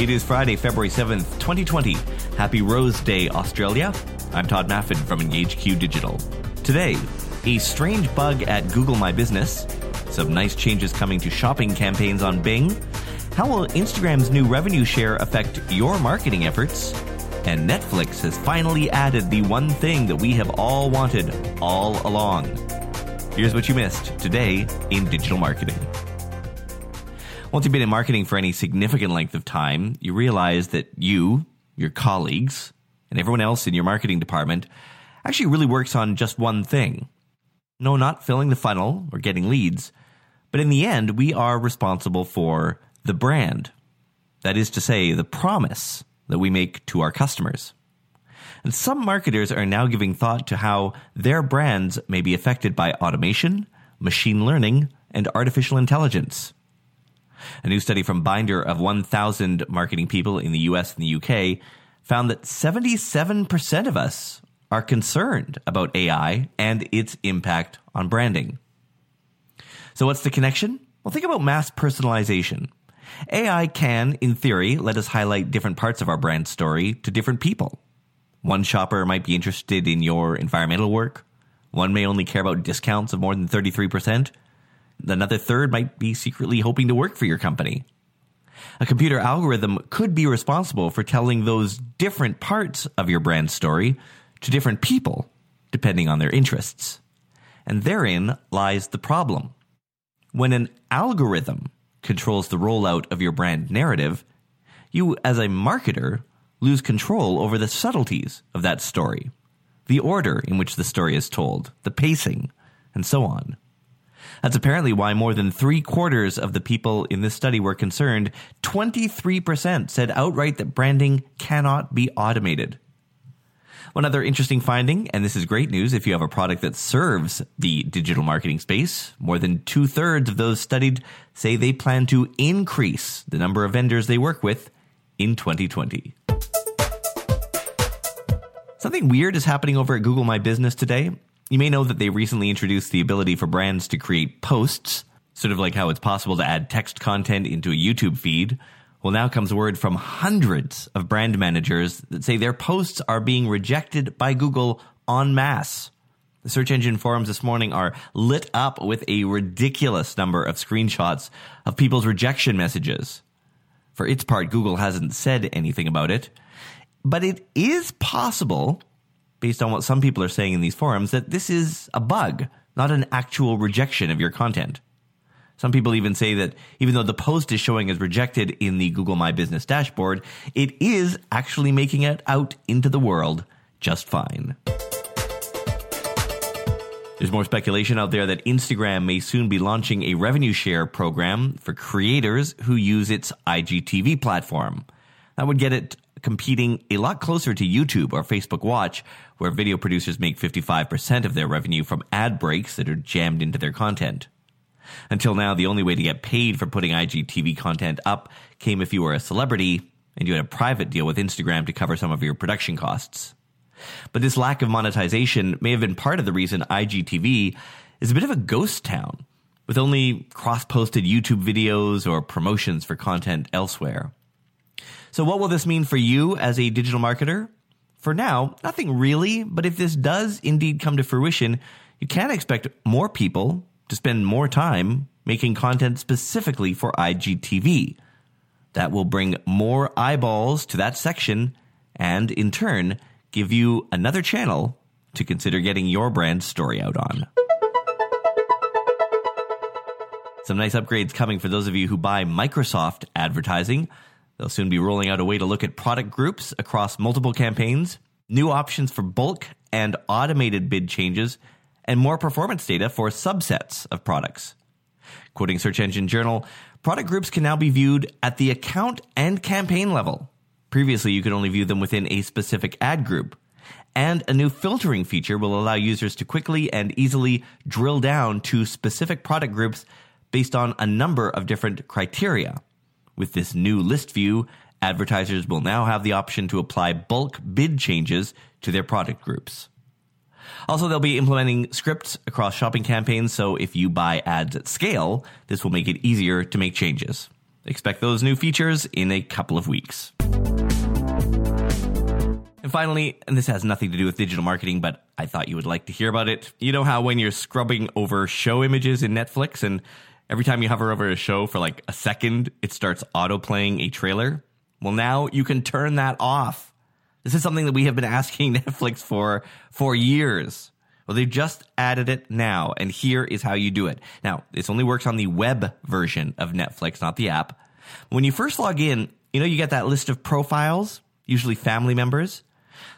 It is Friday, February 7th, 2020. Happy Rose Day, Australia. I'm Tod Maffin from EngageQ Digital. Today, a strange bug at Google My Business, some nice changes coming to shopping campaigns on Bing, how will Instagram's new revenue share affect your marketing efforts, and Netflix has finally added the one thing that we have all wanted all along. Here's what you missed today in digital marketing. Once you've been in marketing for any significant length of time, you realize that you, your colleagues, and everyone else in your marketing department actually really works on just one thing. No, not filling the funnel or getting leads, but in the end, we are responsible for the brand. That is to say, the promise that we make to our customers. And some marketers are now giving thought to how their brands may be affected by automation, machine learning, and artificial intelligence. A new study from Bynder of 1,000 marketing people in the US and the UK found that 77% of us are concerned about AI and its impact on branding. So, what's the connection? Well, think about mass personalization. AI can, in theory, let us highlight different parts of our brand story to different people. One shopper might be interested in your environmental work. One may only care about discounts of more than 33%. Another third might be secretly hoping to work for your company. A computer algorithm could be responsible for telling those different parts of your brand story to different people, depending on their interests. And therein lies the problem. When an algorithm controls the rollout of your brand narrative, you, as a marketer, lose control over the subtleties of that story, the order in which the story is told, the pacing, and so on. That's apparently why more than three quarters of the people in this study were concerned. 23% said outright that branding cannot be automated. One other interesting finding, and this is great news if you have a product that serves the digital marketing space, more than two thirds of those studied say they plan to increase the number of vendors they work with in 2020. Something weird is happening over at Google My Business today. You may know that they recently introduced the ability for brands to create posts, sort of like how it's possible to add text content into a YouTube feed. Well, now comes word from hundreds of brand managers that say their posts are being rejected by Google en masse. The search engine forums this morning are lit up with a ridiculous number of screenshots of people's rejection messages. For its part, Google hasn't said anything about it, but it is possible based on what some people are saying in these forums, that this is a bug, not an actual rejection of your content. Some people even say that even though the post is showing as rejected in the Google My Business dashboard, it is actually making it out into the world just fine. There's more speculation out there that Instagram may soon be launching a revenue share program for creators who use its IGTV platform. That would get it competing a lot closer to YouTube or Facebook Watch, where video producers make 55% of their revenue from ad breaks that are jammed into their content. Until now, the only way to get paid for putting IGTV content up came if you were a celebrity and you had a private deal with Instagram to cover some of your production costs. But this lack of monetization may have been part of the reason IGTV is a bit of a ghost town, with only cross posted YouTube videos or promotions for content elsewhere. So, what will this mean for you as a digital marketer? For now, nothing really, but if this does indeed come to fruition, you can expect more people to spend more time making content specifically for IGTV. That will bring more eyeballs to that section and, in turn, give you another channel to consider getting your brand story out on. Some nice upgrades coming for those of you who buy Microsoft advertising. They'll soon be rolling out a way to look at product groups across multiple campaigns, new options for bulk and automated bid changes, and more performance data for subsets of products. Quoting Search Engine Journal, product groups can now be viewed at the account and campaign level. Previously, you could only view them within a specific ad group. And a new filtering feature will allow users to quickly and easily drill down to specific product groups based on a number of different criteria. With this new list view, advertisers will now have the option to apply bulk bid changes to their product groups. Also, they'll be implementing scripts across shopping campaigns, so if you buy ads at scale, this will make it easier to make changes. Expect those new features in a couple of weeks. And finally, and this has nothing to do with digital marketing, but I thought you would like to hear about it. You know how when you're scrubbing over show images in Netflix and every time you hover over a show for like a second, it starts auto playing a trailer? Well, now you can turn that off. This is something that we have been asking Netflix for for years. Well, they've just added it now, and here is how you do it. Now, this only works on the web version of Netflix, not the app. When you first log in, you know, you get that list of profiles, usually family members.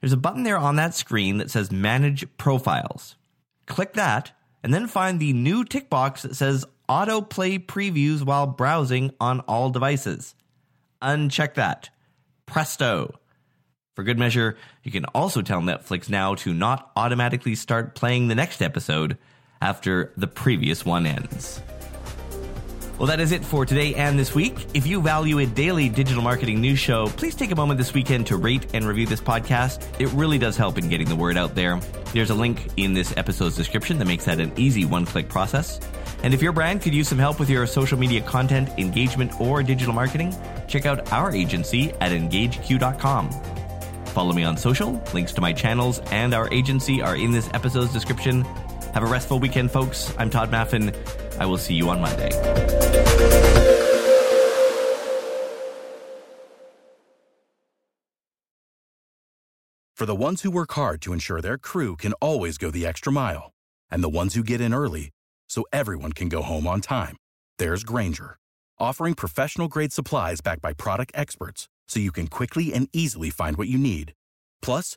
There's a button there on that screen that says Manage Profiles. Click that, and then find the new tick box that says Autoplay Previews while browsing on all devices. Uncheck that. Presto. For good measure, you can also tell Netflix now to not automatically start playing the next episode after the previous one ends. Well, that is it for today and this week. If you value a daily digital marketing news show, please take a moment this weekend to rate and review this podcast. It really does help in getting the word out there. There's a link in this episode's description that makes that an easy one click process. And if your brand could use some help with your social media content, engagement, or digital marketing, check out our agency at engageq.com. Follow me on social. Links to my channels and our agency are in this episode's description. Have a restful weekend, folks. I'm Tod Maffin. I will see you on Monday. For the ones who work hard to ensure their crew can always go the extra mile, and the ones who get in early so everyone can go home on time, there's Grainger, offering professional grade supplies backed by product experts so you can quickly and easily find what you need. Plus,